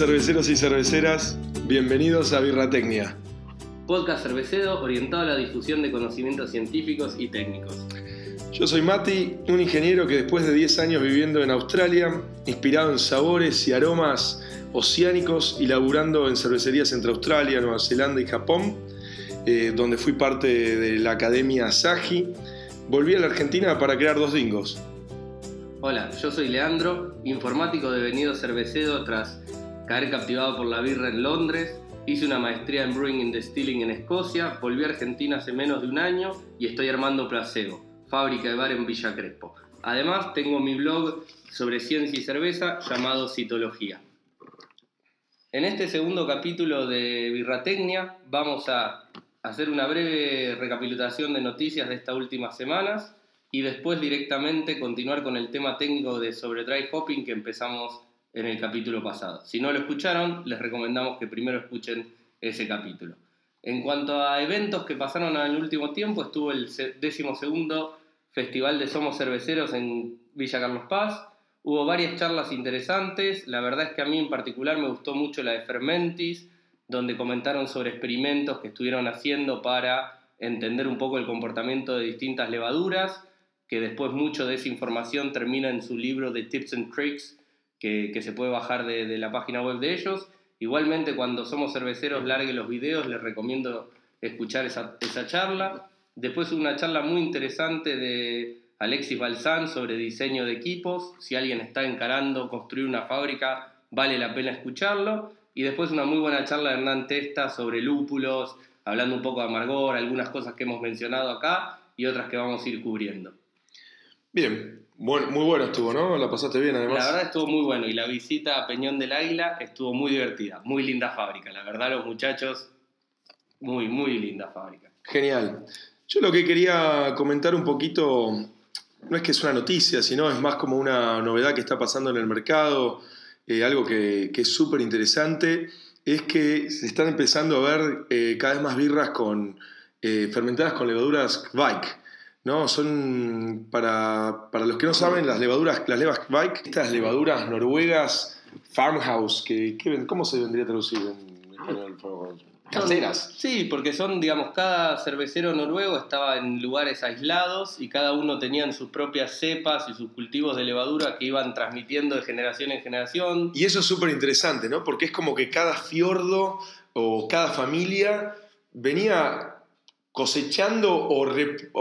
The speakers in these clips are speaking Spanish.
cerveceros y cerveceras, bienvenidos a Birratecnia. Podcast cervecero orientado a la difusión de conocimientos científicos y técnicos. Yo soy Mati, un ingeniero que después de 10 años viviendo en Australia, inspirado en sabores y aromas oceánicos y laburando en cervecerías entre Australia, Nueva Zelanda y Japón, eh, donde fui parte de la Academia Saji, volví a la Argentina para crear dos dingos. Hola, yo soy Leandro, informático devenido cervecero tras caer captivado por la birra en Londres. Hice una maestría en Brewing and Distilling en Escocia, volví a Argentina hace menos de un año y estoy armando Placebo, fábrica de bar en Villa Crespo. Además, tengo mi blog sobre ciencia y cerveza llamado Citología. En este segundo capítulo de Birratecnia vamos a hacer una breve recapitulación de noticias de estas últimas semanas y después directamente continuar con el tema técnico de sobre dry hopping que empezamos en el capítulo pasado. Si no lo escucharon, les recomendamos que primero escuchen ese capítulo. En cuanto a eventos que pasaron en el último tiempo, estuvo el décimo segundo Festival de Somos Cerveceros en Villa Carlos Paz. Hubo varias charlas interesantes. La verdad es que a mí en particular me gustó mucho la de Fermentis, donde comentaron sobre experimentos que estuvieron haciendo para entender un poco el comportamiento de distintas levaduras que después mucho de esa información termina en su libro de Tips and Tricks, que, se puede bajar de, la página web de ellos. Igualmente, cuando somos cerveceros, largue los videos, les recomiendo escuchar esa, esa charla. Después una charla muy interesante de Alexis Balsán sobre diseño de equipos. Si alguien está encarando construir una fábrica, vale la pena escucharlo. Y después una muy buena charla de Hernán Testa sobre lúpulos, hablando un poco de amargor, algunas cosas que hemos mencionado acá y otras que vamos a ir cubriendo. Bien, muy bueno estuvo, ¿no? La pasaste bien además. La verdad estuvo muy bueno y la visita a Peñón del Águila estuvo muy divertida, muy linda fábrica. La verdad los muchachos, muy, muy linda fábrica. Genial. Yo lo que quería comentar un poquito, no es que es una noticia, sino es más como una novedad que está pasando en el mercado, eh, algo que, es súper interesante, es que se están empezando a ver eh, cada vez más birras con, eh, fermentadas con levaduras Bike. ¿No? Son, para, los que no saben, las levaduras, las levas bike, estas levaduras noruegas farmhouse, que, ¿cómo se vendría a traducir en español? Caseras. Sí, porque son, digamos, cada cervecero noruego estaba en lugares aislados y cada uno tenían sus propias cepas y sus cultivos de levadura que iban transmitiendo de generación en generación. Y eso es súper interesante, ¿no? Porque es como que cada fiordo o cada familia venía cosechando o,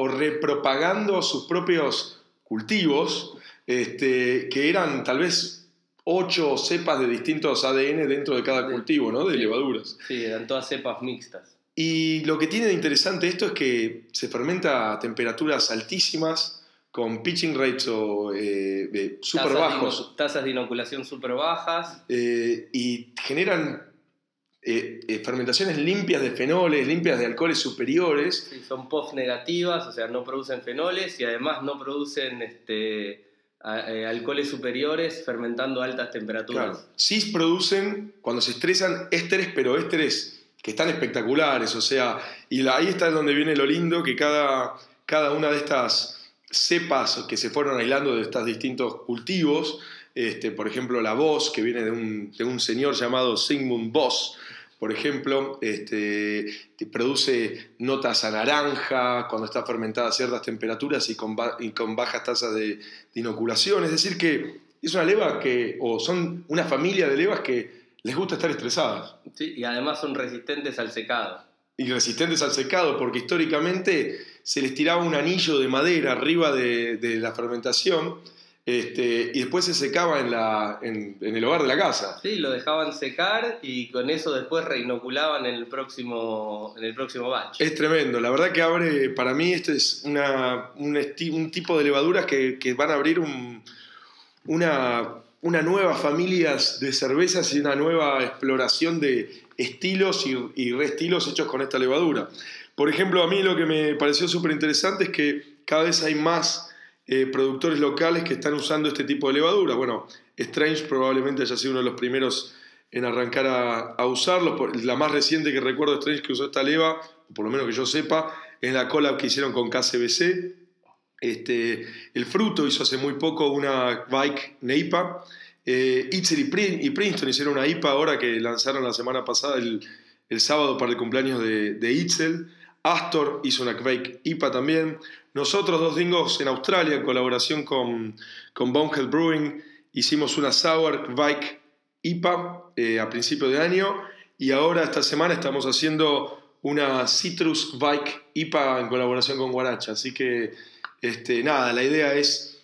repropagando sus propios cultivos, este, que eran tal vez ocho cepas de distintos ADN dentro de cada cultivo, ¿no? De levaduras. Sí, eran todas cepas mixtas. Y lo que tiene de interesante esto es que se fermenta a temperaturas altísimas, con pitching rates o, eh, super bajos. tasas de inoculación súper bajas. Eh, y generan eh, eh, fermentaciones limpias de fenoles, limpias de alcoholes superiores. son post negativas, o sea, no producen fenoles y además no producen este, eh, alcoholes superiores fermentando a altas temperaturas. Claro. Sí producen, cuando se estresan, ésteres, pero ésteres que están espectaculares, o sea, y ahí está donde viene lo lindo, que cada, cada una de estas cepas que se fueron aislando de estos distintos cultivos, este, por ejemplo, la voz, que viene de un, de un señor llamado Sigmund Voss, por ejemplo, este, produce notas a naranja cuando está fermentada a ciertas temperaturas y con, bajas tasas de, inoculación. Es decir, que es una leva que, o son una familia de levas que les gusta estar estresadas. Sí, y además son resistentes al secado. Y resistentes al secado, porque históricamente se les tiraba un anillo de madera arriba de, de la fermentación este, y después se secaba en, la, en, el hogar de la casa. Sí, lo dejaban secar y con eso después reinoculaban en el próximo, en el próximo batch. Es tremendo, la verdad que abre, para mí este es una, un, tipo de levaduras que, van a abrir una, una nueva familia de cervezas y una nueva exploración de estilos y, y reestilos hechos con esta levadura. Por ejemplo, a mí lo que me pareció súper interesante es que cada vez hay más eh, productores locales que están usando este tipo de levadura. Bueno, Strange probablemente haya sido uno de los primeros en arrancar a, usarlo. La más reciente que recuerdo Strange que usó esta leva, por lo menos que yo sepa, es la collab que hicieron con KCBC. Este, el fruto hizo hace muy poco una Bike Neipa, Eh, Itzel y, Princeton hicieron una IPA ahora que lanzaron la semana pasada, el, sábado para el cumpleaños de, de, Itzel. Astor hizo una Quake IPA también. Nosotros, dos dingos en Australia, en colaboración con, con Bonehead Brewing, hicimos una Sour Quake IPA eh, a principio de año. Y ahora, esta semana, estamos haciendo una Citrus Bike IPA en colaboración con Guaracha. Así que, este, nada, la idea es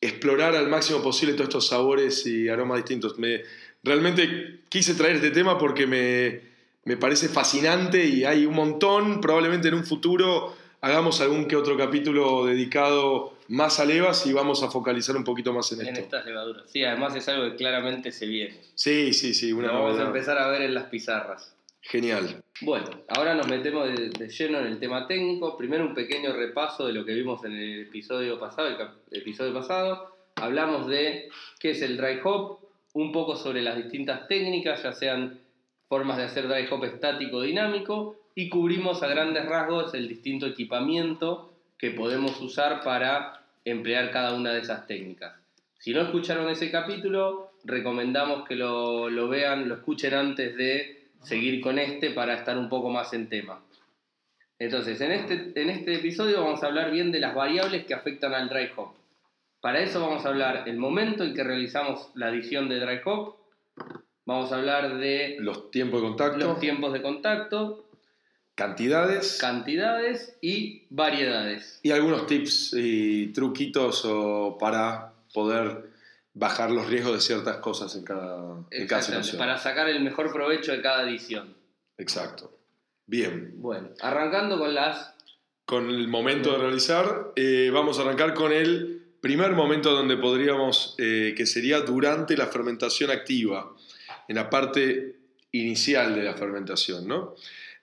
explorar al máximo posible todos estos sabores y aromas distintos. Me, realmente quise traer este tema porque me, me parece fascinante y hay un montón. Probablemente en un futuro hagamos algún que otro capítulo dedicado más a levas y vamos a focalizar un poquito más en, esto. En estas levaduras. Sí, además es algo que claramente se viene. Sí, sí, sí. Una vamos a empezar a ver en las pizarras. Genial. Bueno, ahora nos metemos de, lleno en el tema técnico. Primero un pequeño repaso de lo que vimos en el episodio pasado. El, episodio pasado hablamos de qué es el dry hop, un poco sobre las distintas técnicas, ya sean formas de hacer dry hop estático o dinámico, y cubrimos a grandes rasgos el distinto equipamiento que podemos usar para emplear cada una de esas técnicas. Si no escucharon ese capítulo, recomendamos que lo, lo vean, lo escuchen antes de seguir con este para estar un poco más en tema. Entonces, en este, en este episodio vamos a hablar bien de las variables que afectan al dry hop. Para eso vamos a hablar el momento en que realizamos la adición de dry hop, vamos a hablar de los tiempos de contacto, los tiempos de contacto, cantidades, cantidades y variedades. Y algunos tips y truquitos para poder bajar los riesgos de ciertas cosas en cada, en cada situación. Para sacar el mejor provecho de cada edición. Exacto. Bien. Bueno, arrancando con las... Con el momento de realizar, eh, vamos a arrancar con el primer momento donde podríamos, eh, que sería durante la fermentación activa, en la parte inicial de la fermentación, ¿no?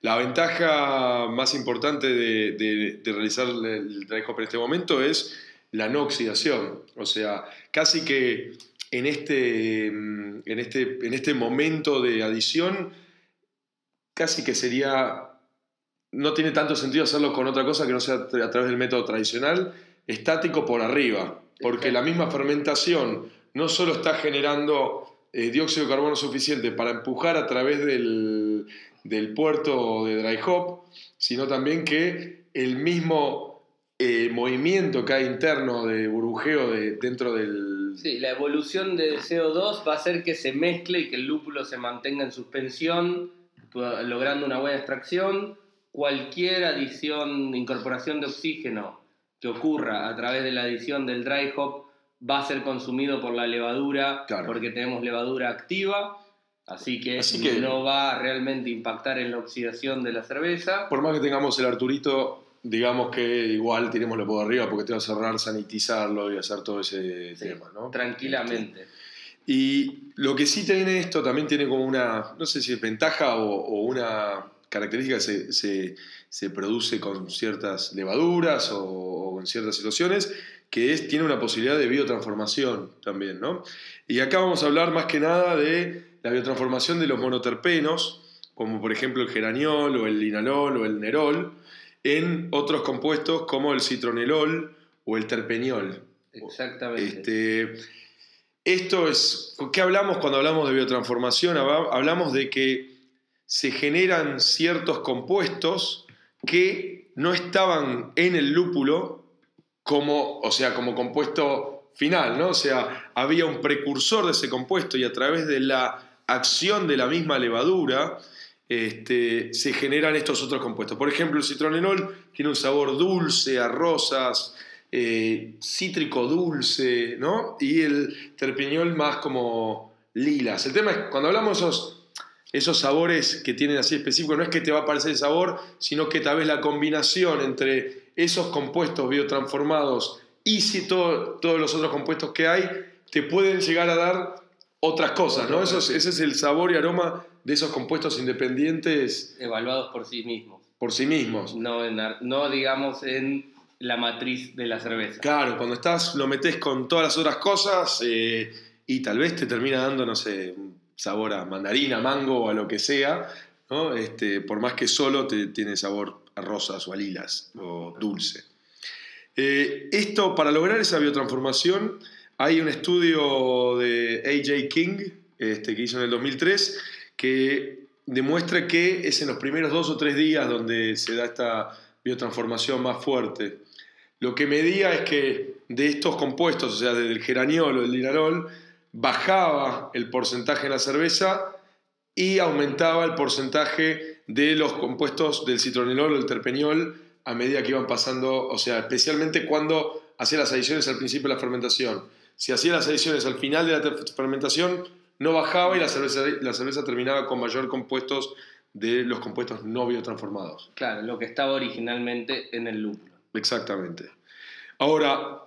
La ventaja más importante de, de realizar el hop en este momento es la no oxidación. O sea, casi que en este, en este, en este momento de adición, casi que sería, no tiene tanto sentido hacerlo con otra cosa que no sea a través del método tradicional, estático por arriba, porque la misma fermentación no solo está generando eh, dióxido de carbono suficiente para empujar a través del, del puerto de dry hop, sino también que el mismo eh, movimiento que hay interno de burbujeo de, dentro del... Sí, la evolución de CO2 va a hacer que se mezcle y que el lúpulo se mantenga en suspensión, logrando una buena extracción. Cualquier adición, incorporación de oxígeno que ocurra a través de la adición del dry hop va a ser consumido por la levadura porque tenemos levadura activa. Así que, Así que no va a realmente impactar en la oxidación de la cerveza. Por más que tengamos el Arturito digamos que igual tiremoslo por arriba porque te va a cerrar sanitizarlo y hacer todo ese tema, ¿no? Tranquilamente. Y lo que sí tiene esto también tiene como una, no sé si es ventaja o, una característica que se, se, produce con ciertas levaduras o, en ciertas situaciones, que es, tiene una posibilidad de biotransformación también, ¿no? Y acá vamos a hablar más que nada de la biotransformación de los monoterpenos, como por ejemplo el geraniol o el linalol o el nerol, en otros compuestos como el citronelol o el terpeniol. Exactamente. Este, esto es, ¿qué hablamos cuando hablamos de biotransformación? Hablamos de que se generan ciertos compuestos que no estaban en el lúpulo como, o sea, como compuesto final, ¿no? O sea, había un precursor de ese compuesto y a través de la acción de la misma levadura este, se generan estos otros compuestos. Por ejemplo, el citronenol tiene un sabor dulce a rosas, eh, cítrico dulce, ¿no? Y el terpiñol más como lilas. El tema es, cuando hablamos de esos, sabores que tienen así específicos, no es que te va a parecer el sabor, sino que tal vez la combinación entre esos compuestos biotransformados y si todos los otros compuestos que hay, te pueden llegar a dar otras cosas, ¿no? Eso ese es el sabor y aroma de esos compuestos independientes. Evaluados por sí mismos. Por sí mismos. No, no digamos en la matriz de la cerveza. Claro, cuando estás, lo metes con todas las otras cosas eh, y tal vez te termina dando, no sé, sabor a mandarina, mango o a lo que sea, ¿no? Este, por más que solo te, tiene sabor a rosas o a lilas o dulce. Eh, esto, para lograr esa biotransformación, Hay un estudio de AJ King este, que hizo en el 2003 que demuestra que es en los primeros dos o tres días donde se da esta biotransformación más fuerte. Lo que medía es que de estos compuestos, o sea, del geraniol o del linarol, bajaba el porcentaje en la cerveza y aumentaba el porcentaje de los compuestos del citronelol o el terpeñol a medida que iban pasando, o sea, especialmente cuando hacía las adiciones al principio de la fermentación. Si hacía las adiciones al final de la fermentación, no bajaba y la cerveza, la cerveza terminaba con mayor compuestos de los compuestos no biotransformados. Claro, lo que estaba originalmente en el lúpulo. Exactamente. Ahora,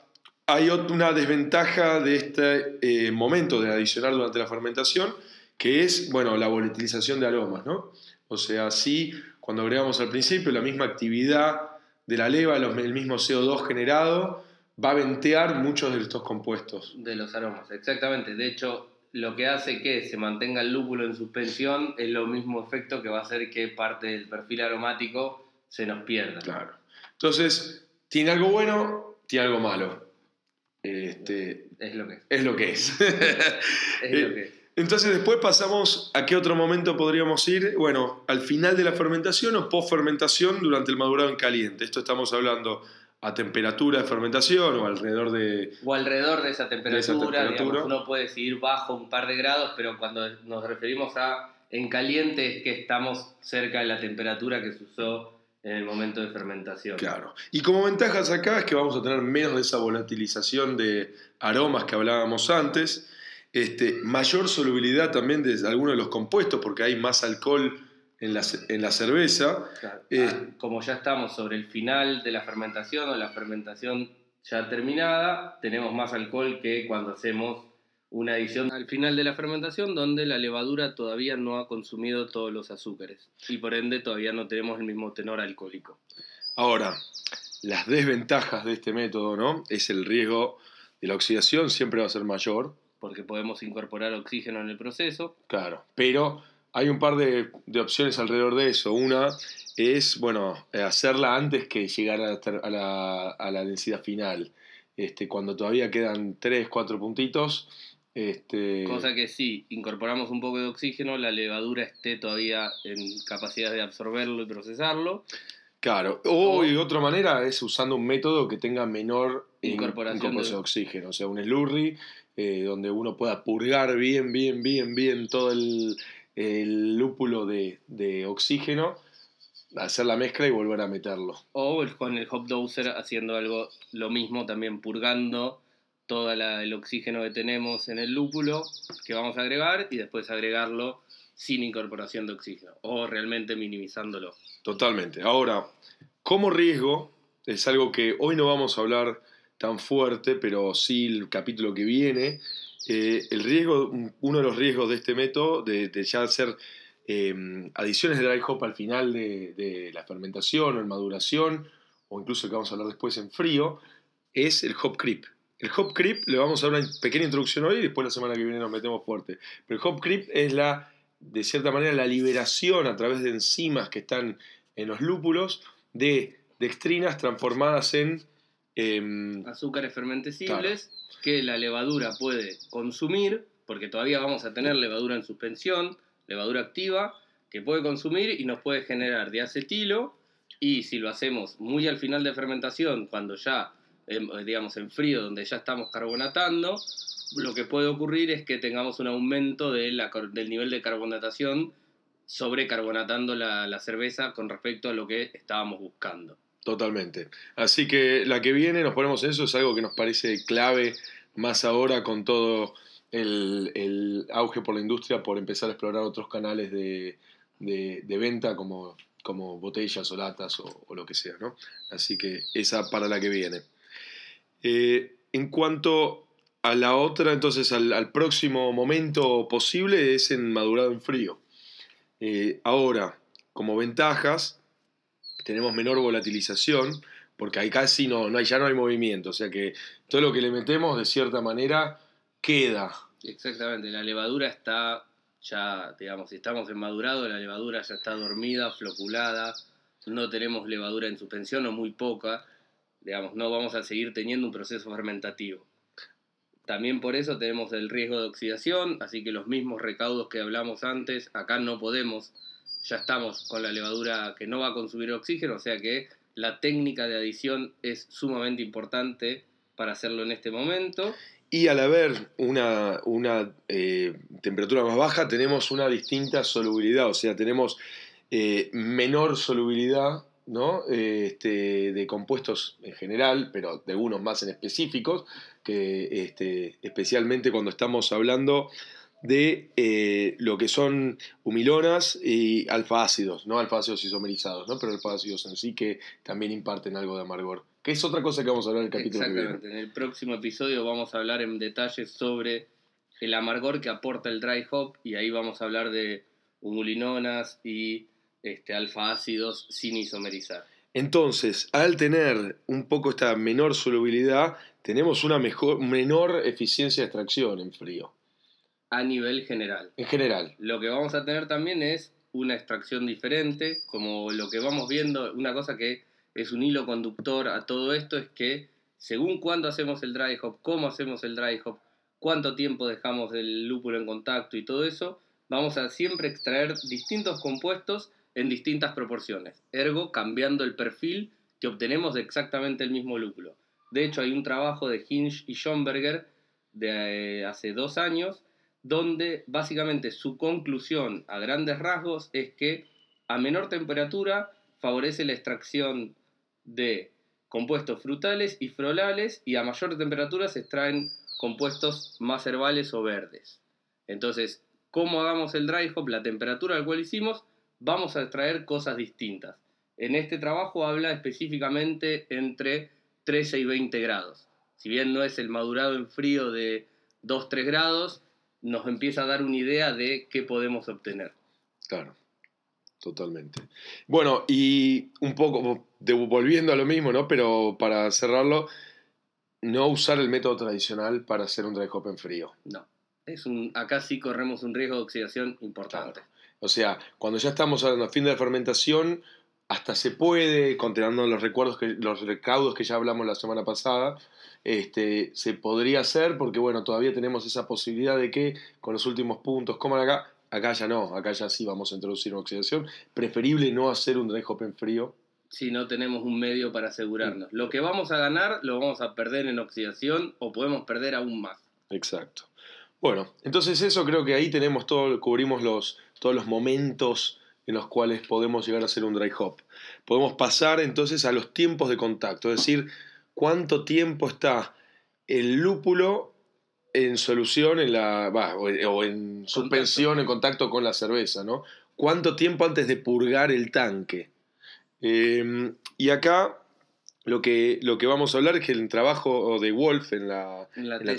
hay una desventaja de este eh, momento de adicionar durante la fermentación, que es, bueno, la volatilización de aromas, ¿no? O sea, sí, cuando agregamos al principio la misma actividad de la leva, el mismo CO2 generado, va a ventear muchos de estos compuestos. De los aromas, exactamente. De hecho, lo que hace que se mantenga el lúpulo en suspensión es lo mismo efecto que va a hacer que parte del perfil aromático se nos pierda. Claro. Entonces, tiene algo bueno, tiene algo malo. Este, es lo que es. Es lo que es. es lo que es. Entonces después pasamos a qué otro momento podríamos ir. Bueno, al final de la fermentación o post fermentación durante el madurado en caliente. Esto estamos hablando a temperatura de fermentación o alrededor de... O alrededor de esa temperatura, Digamos, uno puede seguir bajo un par de grados, pero cuando nos referimos a en caliente es que estamos cerca de la temperatura que se usó en el momento de fermentación. Claro. Y como ventajas acá es que vamos a tener menos de esa volatilización de aromas que hablábamos antes, este, mayor solubilidad también de algunos de los compuestos, porque hay más alcohol en la, en la cerveza. Eh, ah, como ya estamos sobre el final de la fermentación o la fermentación ya terminada, tenemos más alcohol que cuando hacemos una adición al final de la fermentación donde la levadura todavía no ha consumido todos los azúcares y por ende todavía no tenemos el mismo tenor alcohólico. Ahora, las desventajas de este método, ¿no? Es el riesgo de la oxidación siempre va a ser mayor. Porque podemos incorporar oxígeno en el proceso. Claro, pero hay un par de, opciones alrededor de eso. Una es, bueno, hacerla antes que llegar a la, densidad final. Este, cuando todavía quedan 3, 4 puntitos. Este... Cosa que si incorporamos un poco de oxígeno, la levadura esté todavía en capacidad de absorberlo y procesarlo. Claro, o, y otra manera es usando un método que tenga menor incorporación, de... oxígeno, o sea, un slurry eh, donde uno pueda purgar bien, bien, bien, bien todo el, el lúpulo de, oxígeno, hacer la mezcla y volver a meterlo. O con el hop doser haciendo algo lo mismo, también purgando todo el oxígeno que tenemos en el lúpulo que vamos a agregar y después agregarlo sin incorporación de oxígeno o realmente minimizándolo. Totalmente. Ahora, como riesgo, es algo que hoy no vamos a hablar tan fuerte, pero sí el capítulo que viene, eh, el riesgo, uno de los riesgos de este método, de, ya hacer em, adiciones de dry hop al final de, la fermentación o en maduración, o incluso que vamos a hablar después en frío, es el hop creep. El hop creep, le vamos a dar una pequeña introducción hoy y después la semana que viene nos metemos fuerte. Pero el hop creep es la, de cierta manera, la liberación a través de enzimas que están en los lúpulos de dextrinas transformadas en... Em, Azúcares fermentecibles que la levadura puede consumir, porque todavía vamos a tener levadura en suspensión, levadura activa, que puede consumir y nos puede generar diacetilo, y si lo hacemos muy al final de fermentación, cuando ya, em, digamos, en frío, donde ya estamos carbonatando, lo que puede ocurrir es que tengamos un aumento del nivel de carbonatación sobrecarbonatando la, la cerveza con respecto a lo que estábamos buscando. Totalmente. Así que la que viene nos ponemos eso, es algo que nos parece clave más ahora con todo el, auge por la industria, por empezar a explorar otros canales de, venta como, como, botellas o latas o, lo que sea, ¿no? Así que esa para la que viene. Eh, en cuanto a la otra, entonces al, próximo momento posible es en madurado en frío. Eh, ahora, como ventajas, tenemos menor volatilización, porque ahí casi no, no hay, ya no hay movimiento, o sea que todo lo que le metemos de cierta manera queda. Exactamente, la levadura está ya, digamos, si estamos en madurado, la levadura ya está dormida, floculada, no tenemos levadura en suspensión o muy poca, digamos, no vamos a seguir teniendo un proceso fermentativo. También por eso tenemos el riesgo de oxidación, así que los mismos recaudos que hablamos antes, acá no podemos, ya estamos con la levadura que no va a consumir oxígeno, o sea que la técnica de adición es sumamente importante para hacerlo en este momento. Y al haber una, una eh, temperatura más baja, tenemos una distinta solubilidad, o sea, tenemos eh, menor solubilidad ¿no? Eh, este, de compuestos en general, pero de unos más en específicos, que este, especialmente cuando estamos hablando de eh, lo que son humilonas y alfa-ácidos, no alfa-ácidos isomerizados, ¿no? pero alfa-ácidos en sí que también imparten algo de amargor, que es otra cosa que vamos a hablar en el capítulo Exactamente. En el próximo episodio vamos a hablar en detalle sobre el amargor que aporta el dry hop y ahí vamos a hablar de humulinonas y este, alfa-ácidos sin isomerizar. Entonces, al tener un poco esta menor solubilidad, tenemos una mejor, menor eficiencia de extracción en frío. A nivel general. En general. Lo que vamos a tener también es una extracción diferente, como lo que vamos viendo, una cosa que es un hilo conductor a todo esto es que según cuándo hacemos el dry hop, cómo hacemos el dry hop, cuánto tiempo dejamos el lúpulo en contacto y todo eso, vamos a siempre extraer distintos compuestos en distintas proporciones, ergo cambiando el perfil que obtenemos de exactamente el mismo lúpulo. De hecho, hay un trabajo de Hinch y Schomberger de eh, hace dos años, donde básicamente su conclusión a grandes rasgos es que a menor temperatura favorece la extracción de compuestos frutales y florales y a mayor temperatura se extraen compuestos más herbales o verdes. Entonces, ¿cómo hagamos el dry hop? La temperatura al cual hicimos vamos a extraer cosas distintas. En este trabajo habla específicamente entre 13 y 20 grados. Si bien no es el madurado en frío de 2-3 grados, nos empieza a dar una idea de qué podemos obtener. Claro, totalmente. Bueno, y un poco, volviendo a lo mismo, ¿no? Pero para cerrarlo, no usar el método tradicional para hacer un dry hop en frío. No. Es un, acá sí corremos un riesgo de oxidación importante. O sea, cuando ya estamos a fin de la fermentación, hasta se puede, considerando los recuerdos que, los recaudos que ya hablamos la semana pasada, este, se podría hacer porque bueno, todavía tenemos esa posibilidad de que con los últimos puntos, como acá, acá ya no, acá ya sí vamos a introducir una oxidación. Preferible no hacer un dry hop en frío. Si no tenemos un medio para asegurarnos. Lo que vamos a ganar lo vamos a perder en oxidación o podemos perder aún más. Exacto. Bueno, entonces eso creo que ahí tenemos todo, cubrimos los, todos los momentos en los cuales podemos llegar a hacer un dry hop. Podemos pasar entonces a los tiempos de contacto, es decir, cuánto tiempo está el lúpulo en solución en la, o, en suspensión, en contacto con la cerveza, ¿no? ¿Cuánto tiempo antes de purgar el tanque? Em, y acá lo que, lo que vamos a hablar es que el trabajo de Wolf, en la,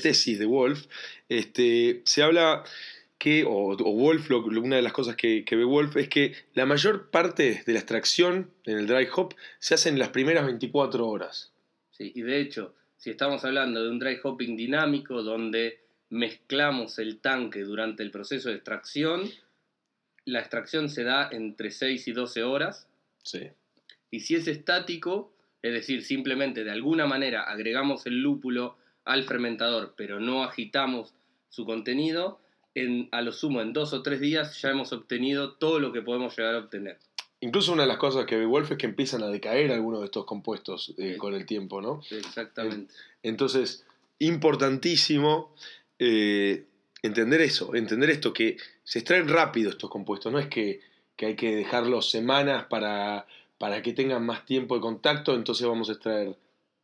tesis. de Wolf, este, se habla que, o, Wolf, una de las cosas que, ve Wolf es que la mayor parte de la extracción en el dry hop se hace en las primeras 24 horas. Sí, y de hecho, si estamos hablando de un dry hopping dinámico donde mezclamos el tanque durante el proceso de extracción, la extracción se da entre 6 y 12 horas. Sí. Y si es estático, es decir, simplemente de alguna manera agregamos el lúpulo al fermentador, pero no agitamos su contenido, en, a lo sumo en dos o tres días ya hemos obtenido todo lo que podemos llegar a obtener. Incluso una de las cosas que ve Wolf es que empiezan a decaer algunos de estos compuestos eh, con el tiempo, ¿no? Exactamente. Entonces, importantísimo eh, entender eso, entender esto, que se extraen rápido estos compuestos, no es que, que hay que dejarlos semanas para para que tengan más tiempo de contacto, entonces vamos a extraer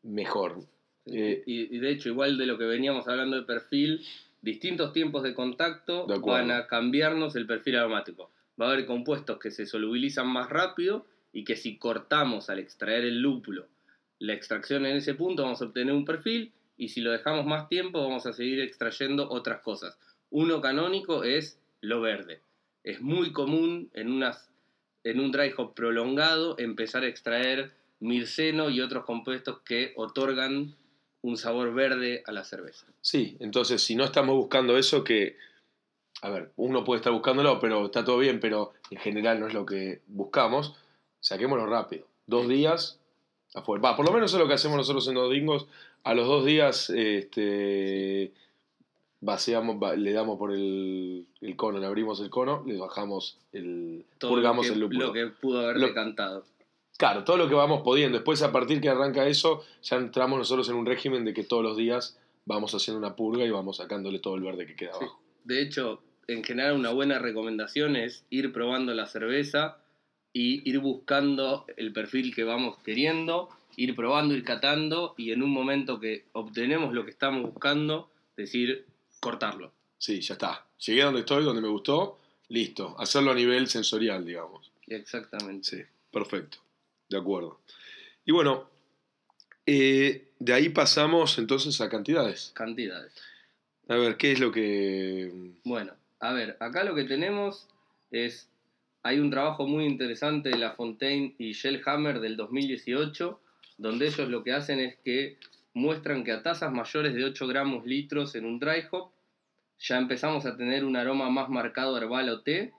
mejor. Eh, y, de hecho, igual de lo que veníamos hablando de perfil, distintos tiempos de contacto van a cambiarnos el perfil aromático. Va a haber compuestos que se solubilizan más rápido y que si cortamos al extraer el lúpulo la extracción en ese punto vamos a obtener un perfil y si lo dejamos más tiempo vamos a seguir extrayendo otras cosas. Uno canónico es lo verde. Es muy común en unas en un dry hop prolongado empezar a extraer mirceno y otros compuestos que otorgan un sabor verde a la cerveza. Sí, entonces si no estamos buscando eso que, a ver, uno puede estar buscándolo, pero está todo bien, pero en general no es lo que buscamos, saquémoslo rápido. Dos días afuera. Va, por lo menos es lo que hacemos nosotros en los dingos. A los dos días este, vaciamos, va- le damos por el, el cono, le abrimos el cono, le bajamos el. Todo purgamos lo que, el lúpulo. Lo que pudo haber decantado. Claro, todo lo que vamos pudiendo. Después, a partir que arranca eso, ya entramos nosotros en un régimen de que todos los días vamos haciendo una purga y vamos sacándole todo el verde que queda Sí. abajo. De hecho, en general una buena recomendación es ir probando la cerveza y ir buscando el perfil que vamos queriendo, ir probando, ir catando y en un momento que obtenemos lo que estamos buscando, decir, cortarlo. Sí, ya está. Llegué a donde estoy, donde me gustó, listo. Hacerlo a nivel sensorial, digamos. Exactamente. Sí, perfecto. De acuerdo. Y bueno, eh, de ahí pasamos entonces a cantidades. Cantidades. A ver, ¿qué es lo que... Bueno, a ver, acá lo que tenemos es, hay un trabajo muy interesante de La Fontaine y Shellhammer del 2018, donde ellos lo que hacen es que muestran que a tasas mayores de 8 gramos litros en un dry hop, ya empezamos a tener un aroma más marcado herbal o té,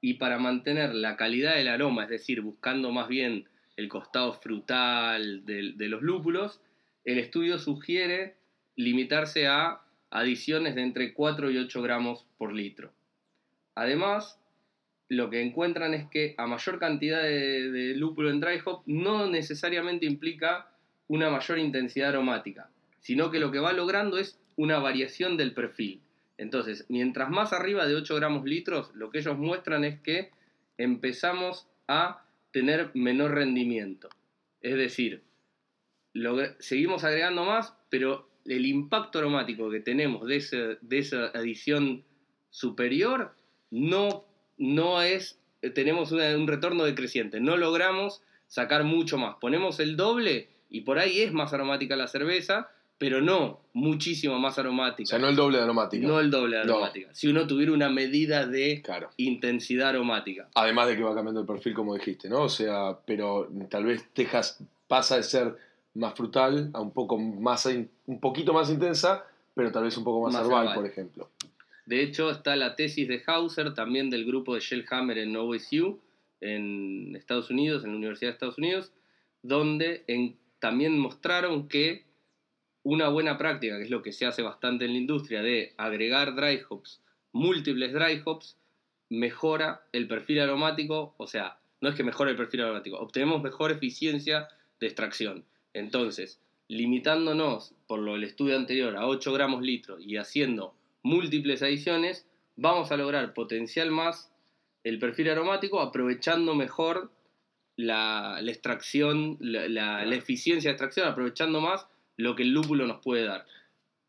y para mantener la calidad del aroma, es decir, buscando más bien el costado frutal de, los lúpulos, el estudio sugiere limitarse a adiciones de entre 4 y 8 gramos por litro. Además, lo que encuentran es que a mayor cantidad de, de lúpulo en dry hop no necesariamente implica una mayor intensidad aromática, sino que lo que va logrando es una variación del perfil. Entonces, mientras más arriba de 8 gramos litros, lo que ellos muestran es que empezamos a tener menor rendimiento. Es decir, seguimos agregando más, pero el impacto aromático que tenemos de, de esa adición superior no, no es, tenemos un retorno decreciente, no logramos sacar mucho más. Ponemos el doble y por ahí es más aromática la cerveza, pero no muchísimo más O aromática. sea, no el doble de aromática. No el doble de No. aromática. Si uno tuviera una medida de Claro. intensidad aromática. Además de que va cambiando el perfil, como dijiste, ¿no? O sea, pero tal vez Texas pasa de ser más frutal a un poco más un poquito más intensa, pero tal vez un poco más, Más herbal, herbal. por ejemplo. De hecho, está la tesis de Hauser, también del grupo de Shellhammer en OSU, en Estados Unidos, en la Universidad de Estados Unidos, donde en- también mostraron que una buena práctica, que es lo que se hace bastante en la industria, de agregar dry hops, múltiples dry hops, mejora el perfil aromático, o sea, no es que mejore el perfil aromático, obtenemos mejor eficiencia de extracción. Entonces, limitándonos por lo del estudio anterior a 8 gramos litro y haciendo múltiples adiciones, vamos a lograr potencial más el perfil aromático aprovechando mejor la, la extracción, la, la- la eficiencia de extracción, aprovechando más lo que el lúpulo nos puede dar.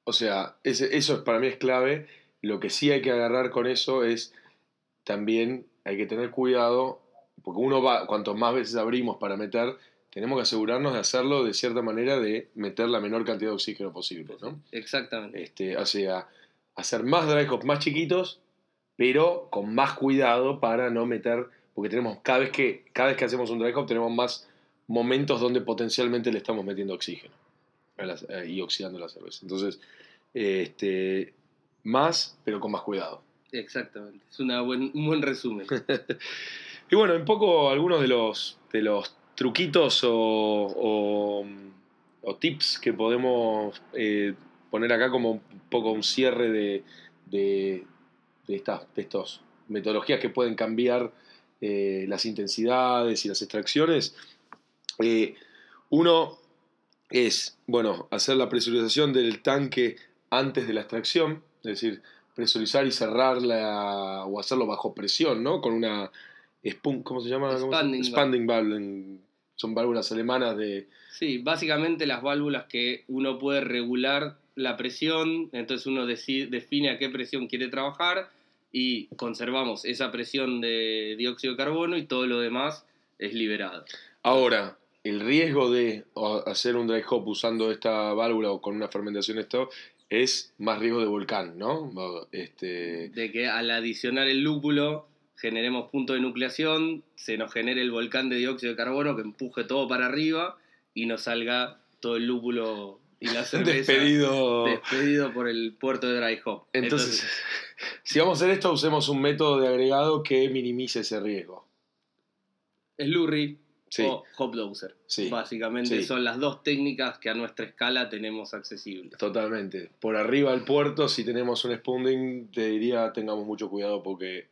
O sea, ese- eso es, para mí es clave. Lo que sí hay que agarrar con eso es también hay que tener cuidado, porque uno va, cuanto más veces abrimos para meter, tenemos que asegurarnos de hacerlo de cierta manera de meter la menor cantidad de oxígeno posible, ¿no? Exactamente. Este, o sea, hacer más dry hops más chiquitos, pero con más cuidado para no meter, porque tenemos cada vez que, cada vez que hacemos un dry hop tenemos más momentos donde potencialmente le estamos metiendo oxígeno la- y oxidando la cerveza. Entonces, este, más, pero con más cuidado. Exactamente. Es una buen, un buen resumen. Y bueno, un poco algunos de los, de los truquitos o, o- o tips que podemos eh, poner acá como un poco un cierre de, de, de estas de estos metodologías que pueden cambiar eh, las intensidades y las extracciones. Eh, uno es, bueno, hacer la presurización del tanque antes de la extracción, es decir, presurizar y cerrarla o hacerlo bajo presión, ¿no? Con una spun- ¿cómo se llama? ¿Cómo se- Expanding valve. Expanding valve. en- son válvulas alemanas de... Sí, básicamente las válvulas que uno puede regular la presión, entonces uno deci- define a qué presión quiere trabajar y conservamos esa presión de dióxido de carbono y todo lo demás es liberado. Ahora, el riesgo de hacer un dry hop usando esta válvula o con una fermentación esto es más riesgo de volcán, ¿no? Este, De que al adicionar el lúpulo generemos punto de nucleación, se nos genere el volcán de dióxido de carbono que empuje todo para arriba y nos salga todo el lúpulo y la cerveza despedido. despedido por el puerto de dry hop. Entonces, si vamos a hacer esto, usemos un método de agregado que minimice ese riesgo. Slurry, Sí. o hop doser. Sí. Básicamente Sí. son las dos técnicas que a nuestra escala tenemos accesibles. Totalmente. Por arriba del puerto, si tenemos un spunding, te diría tengamos mucho cuidado porque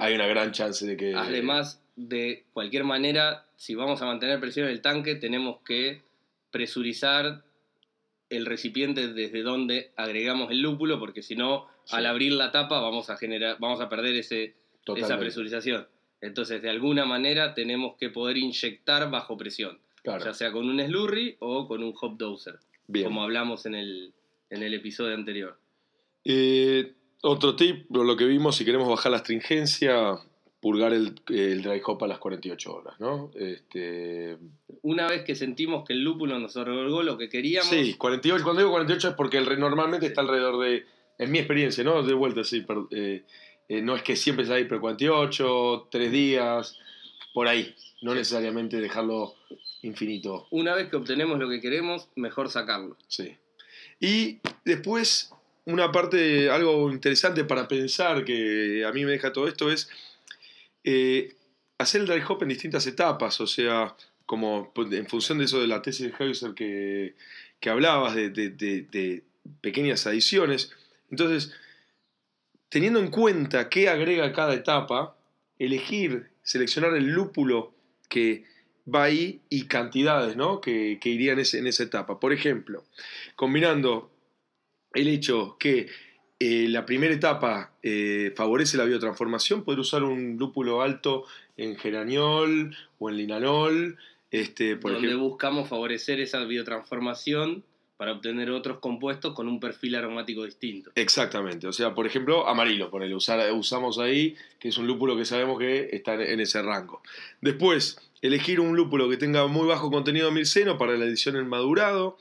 hay una gran chance de que. Además, de cualquier manera, si vamos a mantener presión en el tanque, tenemos que presurizar el recipiente desde donde agregamos el lúpulo, porque si no, al abrir la tapa vamos a generar, vamos a perder ese, esa presurización. Entonces, de alguna manera tenemos que poder inyectar bajo presión, Claro. ya sea con un slurry o con un hop doser, Bien. como hablamos en el, en el episodio anterior. Eh, otro tip, lo que vimos, si queremos bajar la astringencia, purgar el, el dry hop a las 48 horas, ¿no? Este, Una vez que sentimos que el lúpulo nos otorgó lo que queríamos, sí, 48, cuando digo 48 es porque el normalmente está alrededor de, en mi experiencia, ¿no? De vuelta, sí, per- eh, eh, no es que siempre sea pero 48, 3 días, por ahí, no necesariamente dejarlo infinito. una vez que obtenemos lo que queremos, mejor sacarlo. Sí. Y después, una parte, algo interesante para pensar que a mí me deja todo esto es eh, hacer el dry hop en distintas etapas, o sea, como en función de eso de la tesis de Hauser que, que hablabas, de, de- de- de pequeñas adiciones. Entonces, teniendo en cuenta qué agrega cada etapa, elegir, seleccionar el lúpulo que va ahí y cantidades ¿no? que, que irían ese- en esa etapa. Por ejemplo, combinando el hecho que eh, la primera etapa eh, favorece la biotransformación, poder usar un lúpulo alto en geraniol o en linalol. Este, por donde ejemplo, buscamos favorecer esa biotransformación para obtener otros compuestos con un perfil aromático distinto. Exactamente, o sea, por ejemplo, amarillo, ponele, usar, usamos ahí, que es un lúpulo que sabemos que está en, ese rango. Después, elegir un lúpulo que tenga muy bajo contenido de milceno para la edición en madurado,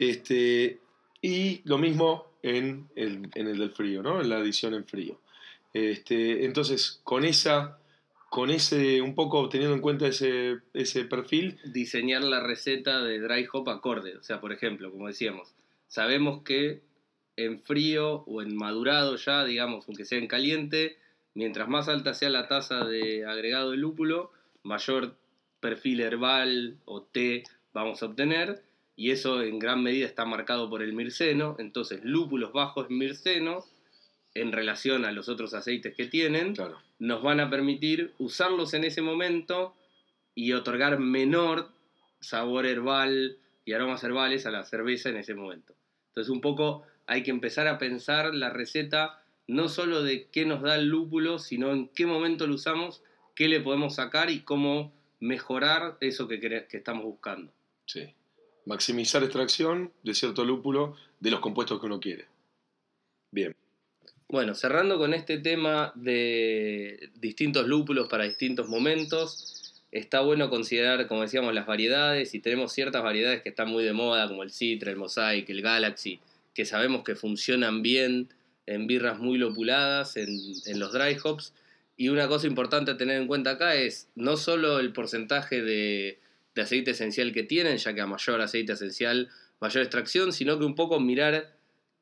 este, y lo mismo en el, en el del frío, ¿no? En la edición en frío. Este, entonces, con esa, con ese, un poco teniendo en cuenta ese, ese perfil, Diseñar la receta de dry hop acorde. O sea, por ejemplo, como decíamos, sabemos que en frío o en madurado ya, digamos, aunque sea en caliente, mientras más alta sea la tasa de agregado de lúpulo, mayor perfil herbal o té vamos a obtener. Y eso en gran medida está marcado por el mirceno. Entonces, lúpulos bajos en mirceno, en relación a los otros aceites que tienen, claro, nos van a permitir usarlos en ese momento y otorgar menor sabor herbal y aromas herbales a la cerveza en ese momento. Entonces un poco hay que empezar a pensar la receta no solo de qué nos da el lúpulo, sino en qué momento lo usamos, qué le podemos sacar y cómo mejorar eso que, que estamos buscando. sí. Maximizar extracción de cierto lúpulo de los compuestos que uno quiere. Bien. Bueno, cerrando con este tema de distintos lúpulos para distintos momentos, está bueno considerar, como decíamos, las variedades y tenemos ciertas variedades que están muy de moda, como el Citra, el Mosaic, el Galaxy, que sabemos que funcionan bien en birras muy lopuladas, en, los dry hops. Y una cosa importante a tener en cuenta acá es no solo el porcentaje de, de aceite esencial que tienen, ya que a mayor aceite esencial, mayor extracción, sino que un poco mirar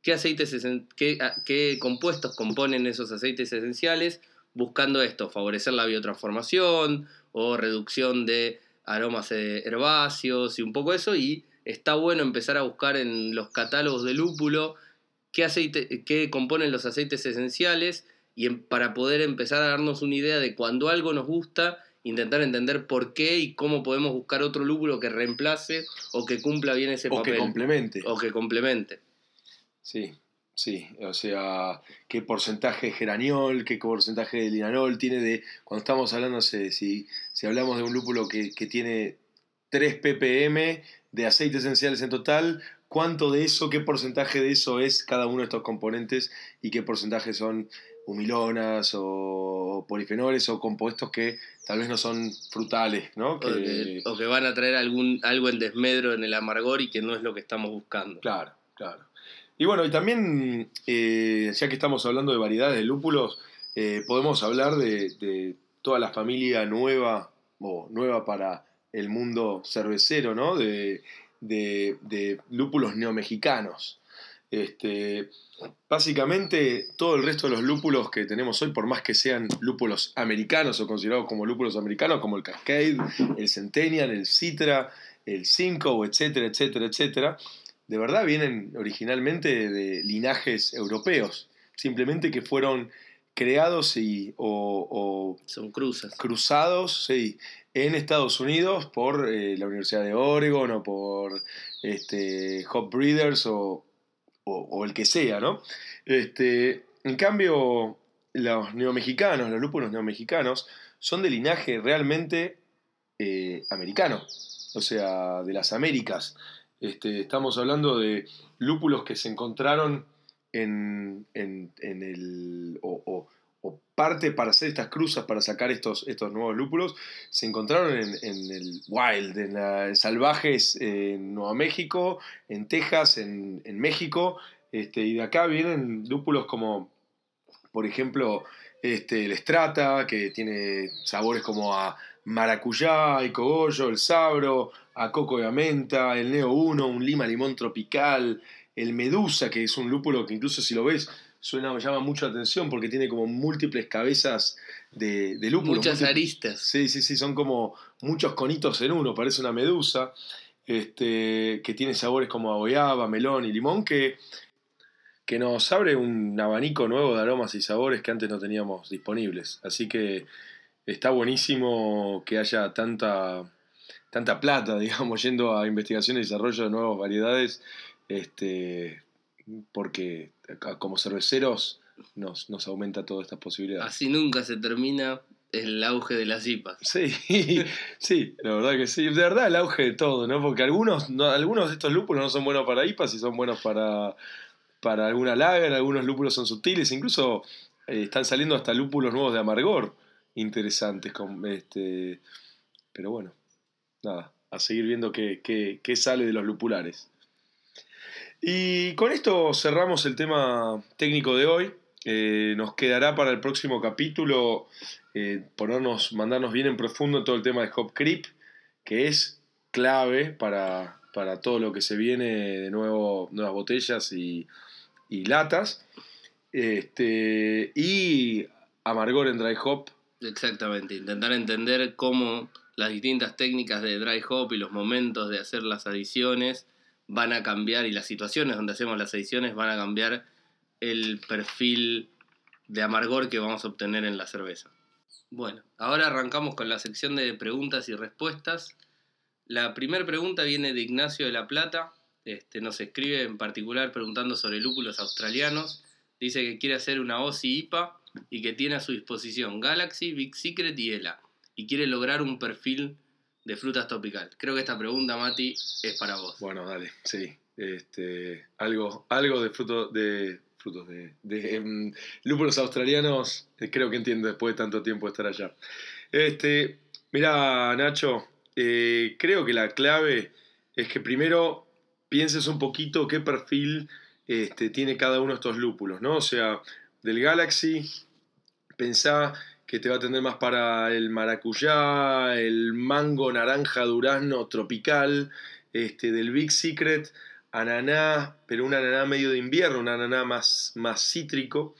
qué aceites qué, a- qué compuestos componen esos aceites esenciales, buscando esto, favorecer la biotransformación o reducción de aromas eh, herbáceos y un poco eso, y está bueno empezar a buscar en los catálogos de lúpulo qué, aceite, qué componen los aceites esenciales y em- para poder empezar a darnos una idea de cuando algo nos gusta, intentar entender por qué y cómo podemos buscar otro lúpulo que reemplace o que cumpla bien ese O papel. que complemente. o que complemente. Sí, sí. O sea, qué porcentaje de geraniol, qué porcentaje de linanol tiene de. Cuando estamos hablando, no sé, si, si hablamos de un lúpulo que, que tiene 3 ppm de aceites esenciales en total, ¿cuánto de eso, qué porcentaje de eso es cada uno de estos componentes y qué porcentaje son humilonas o polifenoles o compuestos que tal vez no son frutales, ¿no? O que, o que van a traer algún, algo en desmedro en el amargor y que no es lo que estamos buscando. Claro, claro. Y bueno, y también, eh, ya que estamos hablando de variedades de lúpulos, eh, podemos hablar de, de toda la familia nueva, o nueva para el mundo cervecero, ¿no? De, de- lúpulos neomexicanos. Este, básicamente, todo el resto de los lúpulos que tenemos hoy, por más que sean lúpulos americanos o considerados como lúpulos americanos, como el Cascade, el Centennial, el Citra, el Cinco, etcétera, etcétera, etcétera, de verdad vienen originalmente de linajes europeos, simplemente que fueron creados y, o, Son cruzas. cruzados sí, en Estados Unidos por eh, la Universidad de Oregon o por este, Hop Breeders o, o- o el que sea, ¿no? Este, en cambio, los neomexicanos, los lúpulos neomexicanos, son de linaje realmente eh, americano, o sea, de las Américas. Este, estamos hablando de lúpulos que se encontraron en, en- el. O, parte para hacer estas cruzas, para sacar estos, estos nuevos lúpulos, se encontraron en, en el wild, en, la- salvajes en Nueva México, en Texas, en, en México, este, y de acá vienen lúpulos como, por ejemplo, este, el Strata, que tiene sabores como a maracuyá y cogollo, el sabro, a coco de menta, el Neo 1, un lima limón tropical, el Medusa, que es un lúpulo que incluso si lo ves suena, llama mucho la atención porque tiene como múltiples cabezas de, de lúpulo. Muchas aristas. Sí, sí, sí, son como muchos conitos en uno, parece una medusa, este, que tiene sabores como a melón y limón, que, que nos abre un abanico nuevo de aromas y sabores que antes no teníamos disponibles. Así que está buenísimo que haya tanta, tanta plata, digamos, yendo a investigación y desarrollo de nuevas variedades, este, porque como cerveceros nos, nos aumenta todas estas posibilidades. Así nunca se termina el auge de las IPAs. Sí, sí, la verdad que sí. De verdad el auge de todo, ¿no? Porque algunos, no- algunos de estos lúpulos no son buenos para IPAs y son buenos para, para alguna lager, algunos lúpulos son sutiles, incluso eh, están saliendo hasta lúpulos nuevos de amargor interesantes. Con, este, pero bueno, nada, a seguir viendo qué, qué- qué sale de los lupulares. Y con esto cerramos el tema técnico de hoy. Eh, nos quedará para el próximo capítulo eh, ponernos, mandarnos bien en profundo todo el tema de Hop Creep, que es clave para, para todo lo que se viene de nuevo, nuevas botellas y, y latas. Este, y amargor en dry hop. Exactamente, intentar entender cómo las distintas técnicas de dry hop y los momentos de hacer las adiciones van a cambiar y las situaciones donde hacemos las adiciones van a cambiar el perfil de amargor que vamos a obtener en la cerveza. Bueno, ahora arrancamos con la sección de preguntas y respuestas. La primera pregunta viene de Ignacio de la Plata. Este, nos escribe en particular preguntando sobre lúpulos australianos. Dice que quiere hacer una OSI IPA y que tiene a su disposición Galaxy, Big Secret y ELA. Y quiere lograr un perfil de frutas tropical. Creo que esta pregunta, Mati, es para vos. Bueno, dale, sí. Este, algo, algo de fruto de frutos de, de em, lúpulos australianos, eh, creo que entiendo después de tanto tiempo de estar allá. Este, mira, Nacho, eh, creo que la clave es que primero pienses un poquito qué perfil este, tiene cada uno de estos lúpulos, ¿no? O sea, del Galaxy, pensá que te va a tener más para el maracuyá, el mango, naranja, durazno, tropical, este, del Big Secret, ananá, pero un ananá medio de invierno, un ananá más, más cítrico,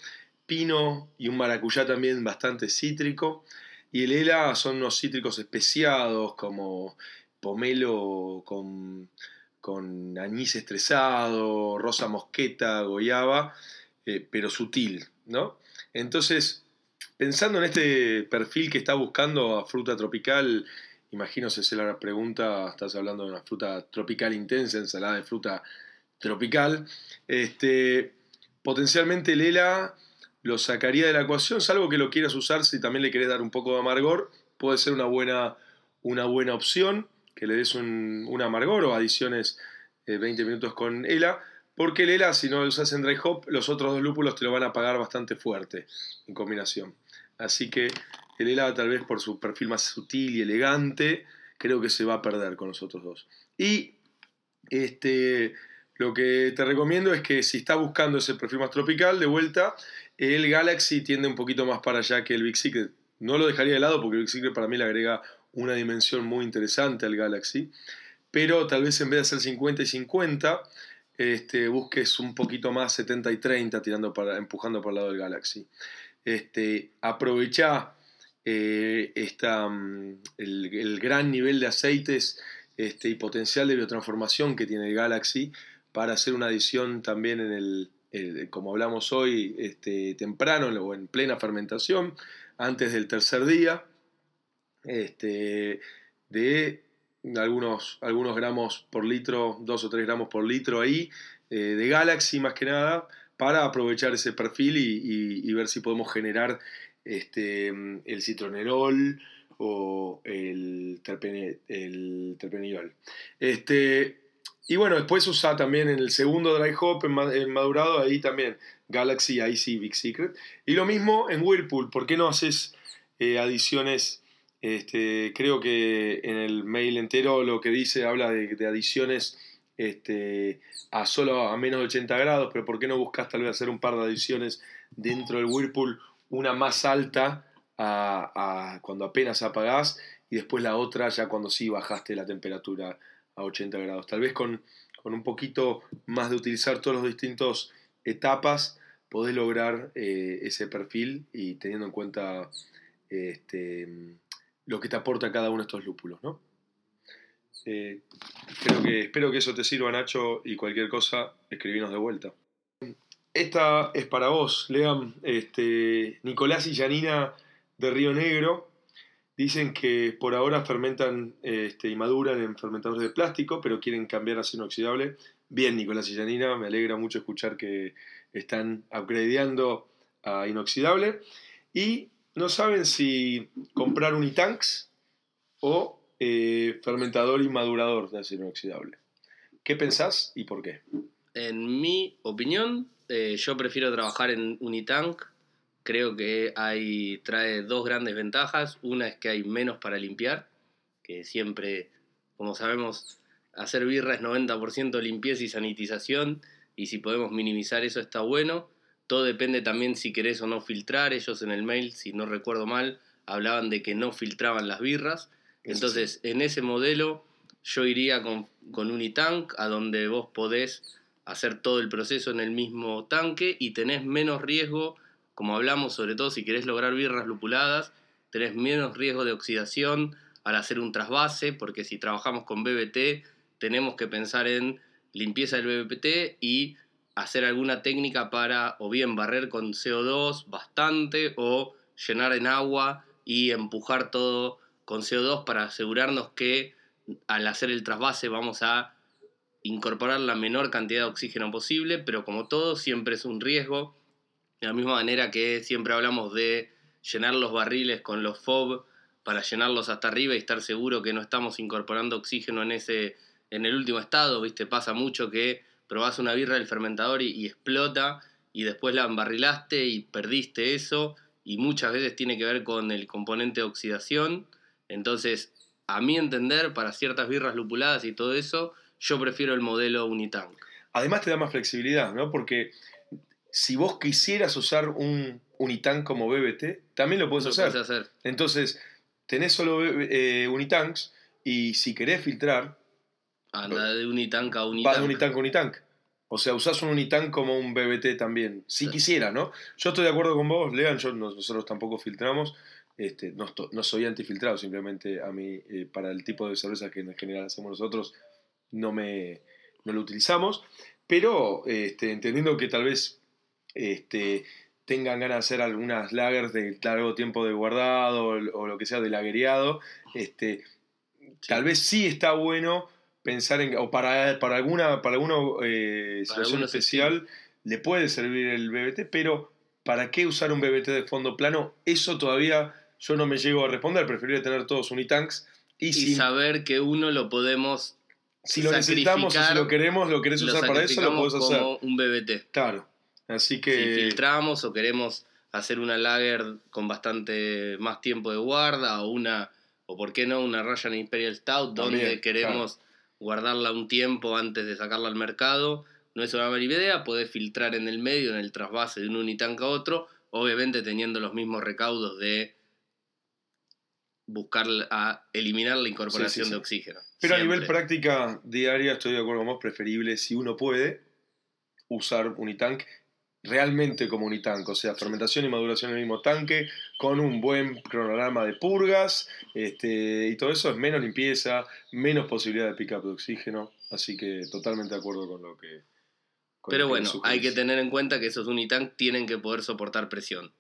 pino y un maracuyá también bastante cítrico, y el ELA son unos cítricos especiados como pomelo con, con anís estresado, rosa mosqueta, goyaba, eh, pero sutil, ¿no? Entonces, pensando en este perfil que está buscando a fruta tropical, imagino se hace la pregunta, estás hablando de una fruta tropical intensa, ensalada de fruta tropical, este, potencialmente el ELA lo sacaría de la ecuación, salvo que lo quieras usar si también le querés dar un poco de amargor, puede ser una buena, una buena opción, que le des un, un amargor o adiciones eh, 20 minutos con ELA, porque el ELA, si no usas en dry hop, los otros dos lúpulos te lo van a pagar bastante fuerte en combinación. Así que el ELA, tal vez por su perfil más sutil y elegante, creo que se va a perder con los otros dos. Y este, lo que te recomiendo es que si estás buscando ese perfil más tropical, de vuelta, el Galaxy tiende un poquito más para allá que el Big Secret. No lo dejaría de lado porque el Big Secret para mí le agrega una dimensión muy interesante al Galaxy. Pero tal vez en vez de hacer 50 y 50, este, busques un poquito más 70 y 30 tirando para, empujando por el lado del Galaxy. Este, aprovecha eh, mm, el, gran nivel de aceites este, y potencial de biotransformación que tiene el Galaxy para hacer una adición también en el, como hablamos hoy, temprano o en plena fermentación, antes del tercer día, de algunos, algunos gramos por litro, dos o tres gramos por litro ahí, eh, de Galaxy más que nada, para aprovechar ese perfil y, ver si podemos generar este, el citronerol o el, el terpenidol. Este, y bueno, después usa también en el segundo dry hop, en, madurado, ahí también Galaxy IC Big Secret. Y lo mismo en Whirlpool, ¿por qué no haces eh, adiciones? Este, creo que en el mail entero lo que dice habla de, adiciones este, a solo a menos de 80 grados, pero ¿por qué no buscas tal vez hacer un par de adiciones dentro del Whirlpool, una más alta a, cuando apenas apagás y después la otra ya cuando sí bajaste la temperatura a 80 grados. Tal vez con, un poquito más de utilizar todos los distintos etapas podés lograr eh, ese perfil y teniendo en cuenta este, lo que te aporta cada uno de estos lúpulos. ¿no? Espero, que, espero que eso te sirva, Nacho, y cualquier cosa, escribinos de vuelta. Esta es para vos, Lean. Este, Nicolás y Janina de Río Negro Dicen que por ahora fermentan este, y maduran en fermentadores de plástico, pero quieren cambiar a acero inoxidable. Bien, Nicolás y Janina, me alegra mucho escuchar que están upgradeando a inoxidable. Y no saben si comprar unitanks o eh, fermentador y madurador de acero inoxidable. ¿Qué pensás y por qué? En mi opinión, eh, yo prefiero trabajar en Unitank creo que hay, trae dos grandes ventajas. Una es que hay menos para limpiar, que siempre, como sabemos, hacer birra es 90% limpieza y sanitización, y si podemos minimizar eso está bueno. Todo depende también si querés o no filtrar. Ellos en el mail, si no recuerdo mal, hablaban de que no filtraban las birras. Entonces, en ese modelo yo iría con, con Unitank, a donde vos podés hacer todo el proceso en el mismo tanque y tenés menos riesgo como hablamos, sobre todo si querés lograr birras lupuladas, tenés menos riesgo de oxidación al hacer un trasvase, porque si trabajamos con BBT, tenemos que pensar en limpieza del BBT y hacer alguna técnica para o bien barrer con CO2 bastante o llenar en agua y empujar todo con CO2 para asegurarnos que al hacer el trasvase vamos a incorporar la menor cantidad de oxígeno posible, pero como todo siempre es un riesgo de la misma manera que siempre hablamos de llenar los barriles con los FOB para llenarlos hasta arriba y estar seguro que no estamos incorporando oxígeno en ese en el último estado, ¿viste? Pasa mucho que probás una birra del fermentador y, explota y después la embarrilaste y perdiste eso y muchas veces tiene que ver con el componente de oxidación. Entonces, a mi entender, para ciertas birras lupuladas y todo eso, yo prefiero el modelo Unitank. Además te da más flexibilidad, ¿no? Porque si vos quisieras usar un Unitank como BBT, también lo puedes hacer. Entonces, tenés solo eh, Unitanks y si querés filtrar. Anda de Unitank a Unitank. Va de Unitank a Unitank. O sea, usás un Unitank como un BBT también. Si quisiera, ¿no? Yo estoy de acuerdo con vos, Lean. Yo, nosotros tampoco filtramos. Este, no, no, soy antifiltrado, simplemente a mí, eh, para el tipo de cerveza que en general hacemos nosotros, no, me, no lo utilizamos. Pero este, entendiendo que tal vez este, tengan ganas de hacer algunas lagers de largo tiempo de guardado o, lo que sea de laguereado, este, tal vez sí está bueno pensar en, o para, para alguna, para alguna eh, situación especial le puede servir el BBT, pero ¿para qué usar un BBT de fondo plano? Eso todavía yo no me llego a responder, preferiría tener todos unitanks y, y saber que uno lo podemos si lo necesitamos o si lo queremos, lo querés usar para eso, lo podés hacer. Como un BBT. Claro. Así que... Si filtramos o queremos hacer una lager con bastante más tiempo de guarda o una, o por qué no, una Russian Imperial Stout donde queremos guardarla un tiempo antes de sacarla al mercado, no es una mala idea, podés filtrar en el medio, en el trasvase de un unitank a otro, obviamente teniendo los mismos recaudos de buscar a eliminar la incorporación de oxígeno. Pero a nivel práctica diaria estoy de acuerdo con vos, preferible si uno puede usar Unitank realmente como Unitank, o sea, fermentación y maduración en el mismo tanque, con un buen cronograma de purgas, este, y todo eso es menos limpieza, menos posibilidad de pick-up de oxígeno, así que totalmente de acuerdo con lo que... con Pero lo que bueno, hay que tener en cuenta que esos Unitank tienen que poder soportar presión.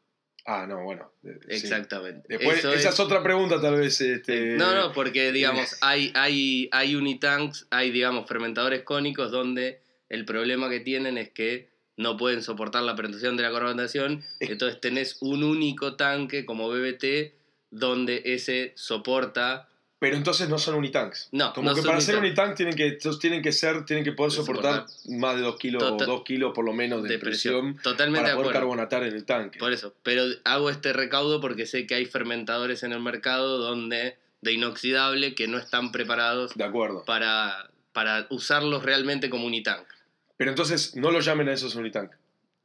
Ah, no, bueno. eh, sí. Exactamente. Después, Eso esa es- es otra pregunta tal vez. Este, No, no, porque digamos, hay, hay, hay unitanks, hay digamos fermentadores cónicos donde el problema que tienen es que no pueden soportar la fermentación de la carbonatación, Es- entonces tenés un único tanque como BBT donde ese soporta Pero entonces no son unitanks. No, Como no que son para ser unitank. unitank tienen que, tienen que ser, tienen que poder soportar, más de 2 kilos Tota- o 2 kilos por lo menos de, de presión, presión. Totalmente para de poder carbonatar en el tanque. Por eso, pero hago este recaudo porque sé que hay fermentadores en el mercado donde de inoxidable que no están preparados De acuerdo. para, para usarlos realmente como unitank. Pero entonces no lo llamen a esos unitank.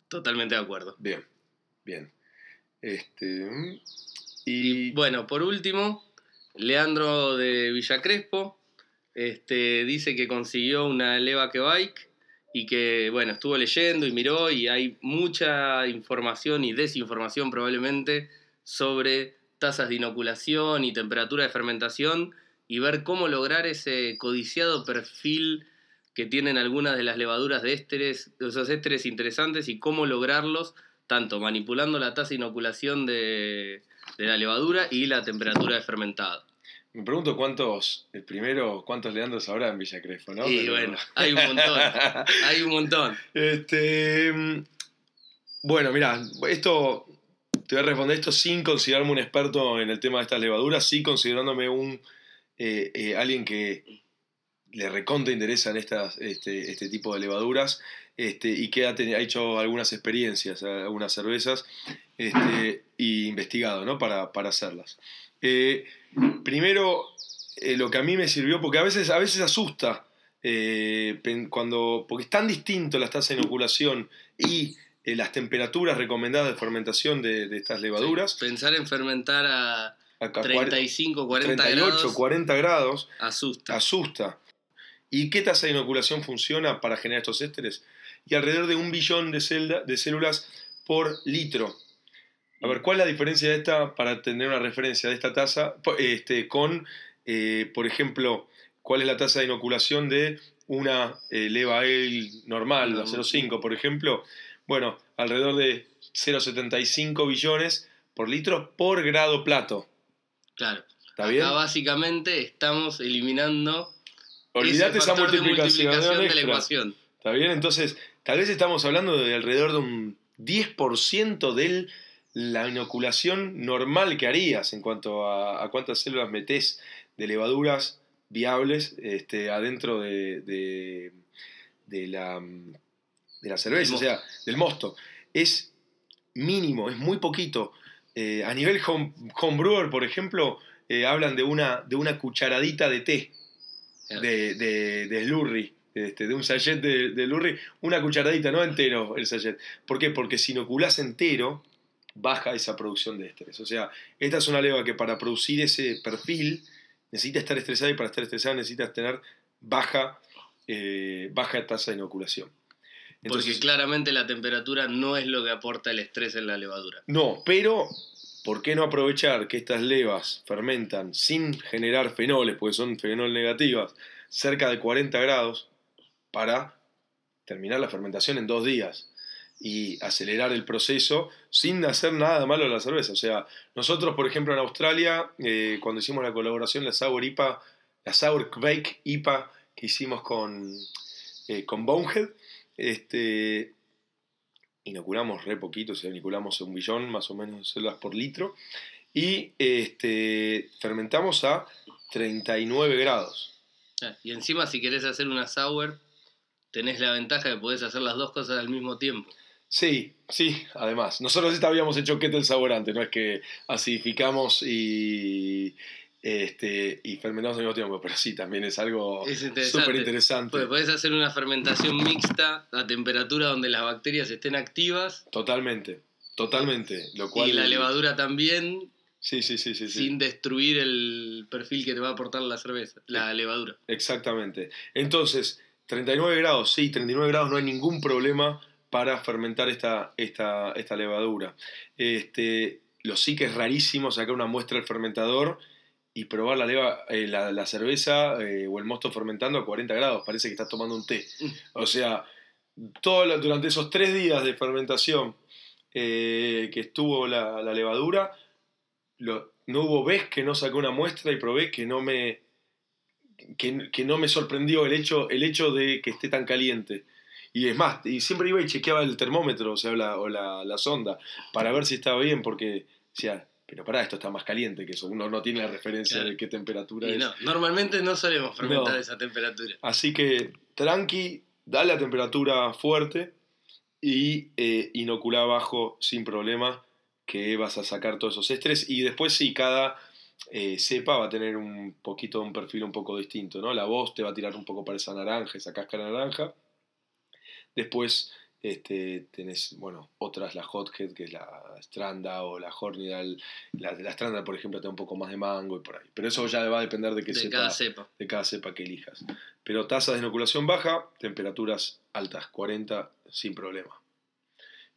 Totalmente de acuerdo. Bien, bien. Este, mm, y Bueno, por último, Leandro de Villa Crespo este, dice que consiguió una Levaque Bike y que, bueno, estuvo leyendo y miró y hay mucha información y desinformación probablemente sobre tasas de inoculación y temperatura de fermentación y ver cómo lograr ese codiciado perfil que tienen algunas de las levaduras de ésteres, esos ésteres interesantes y cómo lograrlos tanto manipulando la tasa de inoculación de, de la levadura y la temperatura de fermentado. me pregunto cuántos, el primero, cuántos Leandros habrá en Villa Crespo, ¿no? y Pero- bueno, hay un montón, hay un montón. Este, mm, bueno, mira, esto te voy a responder esto sin considerarme un experto en el tema de estas levaduras, sí considerándome un eh, eh, alguien que le recontra interesa en estas, este, este tipo de levaduras este, y que ha, hecho algunas experiencias, algunas cervezas este, y investigado ¿no? para, para hacerlas. Eh, primero, eh, lo que a mí me sirvió, porque a veces, a veces asusta eh, cuando, porque es tan distinto las tasas de inoculación y las temperaturas recomendadas de fermentación de, de estas levaduras. Pensar en fermentar a a- a cuar- 35, 40 38, grados 40 grados asusta. asusta. ¿Y qué tasa de inoculación funciona para generar estos ésteres? Y alrededor de un billón de, celda- de células por litro. A ver, ¿cuál es la diferencia de esta, para tener una referencia de esta tasa, este, con, eh, por ejemplo, cuál es la tasa de inoculación de una eh, leva ale normal, la 0,5, por ejemplo? Bueno, alrededor de 0,75 billones por litro por grado plato. Claro. ¿Está Acá bien? básicamente estamos eliminando Olvídate esa factor de multiplicación, multiplicación de la ecuación. ¿Está bien? Entonces, tal vez estamos hablando de alrededor de un 10% de la inoculación normal que harías en cuanto a, a cuántas células metés de levaduras viables este, adentro de, de- de la, de la cerveza, o sea, del mosto. Es mínimo, es muy poquito. Eh, a nivel home, homebrewer, por ejemplo, eh, hablan de una, de una cucharadita de té de, de, de slurry, este, de un sachet de, de slurry, una cucharadita, no entero el sachet. ¿Por qué? Porque si inoculas entero, baja esa producción de estrés. O sea, esta es una leva que para producir ese perfil necesita estar estresada y para estar estresada necesitas tener baja, eh, baja tasa de inoculación. Porque claramente la temperatura no es lo que aporta el estrés en la levadura. No, pero ¿por qué no aprovechar que estas levas fermentan sin generar fenoles, porque son fenol negativas, cerca de 40 grados, para terminar la fermentación en dos días y acelerar el proceso sin hacer nada malo a la cerveza? O sea, nosotros, por ejemplo, en Australia, eh, cuando hicimos la colaboración, la Sour IPA, la Sour Bake IPA que hicimos con, eh, con Bonehead, este, inoculamos re poquito, o sea, inoculamos un billón más o menos de células por litro y este, fermentamos a 39 grados. Ah, Y encima si querés hacer una sour, tenés la ventaja de podés hacer las dos cosas al mismo tiempo. Sí, sí, además. Nosotros habíamos hecho kettle saborante, no es que acidificamos y, este, y fermentamos al mismo tiempo, pero sí, también es algo súper interesante. Porque podés hacer una fermentación mixta a temperatura donde las bacterias estén activas Totalmente, totalmente. Lo cual, y la levadura también Sí, sí, sí, sí. sí. sin destruir el perfil que te va a aportar la cerveza, la levadura. Exactamente. Entonces, 39 grados, sí, 39 grados no hay ningún problema para fermentar esta, esta, esta levadura. Este, lo sí que es rarísimo sacar una muestra del fermentador y probar la, leva, eh, la, la, cerveza eh, o el mosto fermentando a 40 grados. Parece que estás tomando un té. O sea, todo, durante esos tres días de fermentación eh, que estuvo la, la levadura, lo, no hubo vez que no saqué una muestra y probé que no me, que, que, no me sorprendió el hecho, el hecho de que esté tan caliente. Y es más, y siempre iba y chequeaba el termómetro, o sea, la, o la, la sonda, para ver si estaba bien, porque decía, pero pará, esto está más caliente que eso. Uno no tiene la referencia claro. de qué temperatura y es. No, normalmente no solemos fermentar no. esa temperatura. Así que tranqui, dale la temperatura fuerte y eh, inocula abajo sin problema que vas a sacar todos esos estrés. Y después sí, cada eh, cepa va a tener un poquito un perfil un poco distinto, ¿no? La voz te va a tirar un poco para esa naranja, esa cáscara naranja. Después este, tenés, bueno, otras, la Hothead, que es la Stranda o la Hornidal. La, la Stranda, por ejemplo, te da un poco más de mango y por ahí. Pero eso ya va a depender de qué de cepa, cada cepa. De cada cepa que elijas. Pero tasa de inoculación baja, temperaturas altas, 40 sin problema.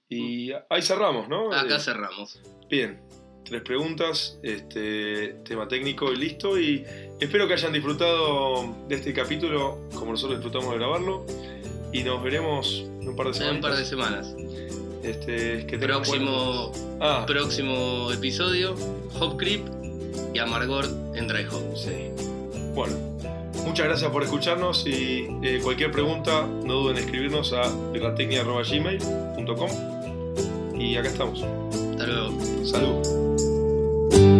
Y ahí cerramos, ¿no? Acá eh, cerramos. Bien, tres preguntas, este tema técnico y listo. Y espero que hayan disfrutado de este capítulo como nosotros disfrutamos de grabarlo. Y nos veremos en un par de semanas. En un par de semanas. Este, que próximo, ah. próximo episodio, Hop Creep y Amargor en Dry Hop. Sí. Bueno, muchas gracias por escucharnos y eh, cualquier pregunta no duden en escribirnos a birratecnia.gmail.com y acá estamos. Hasta luego. Salud.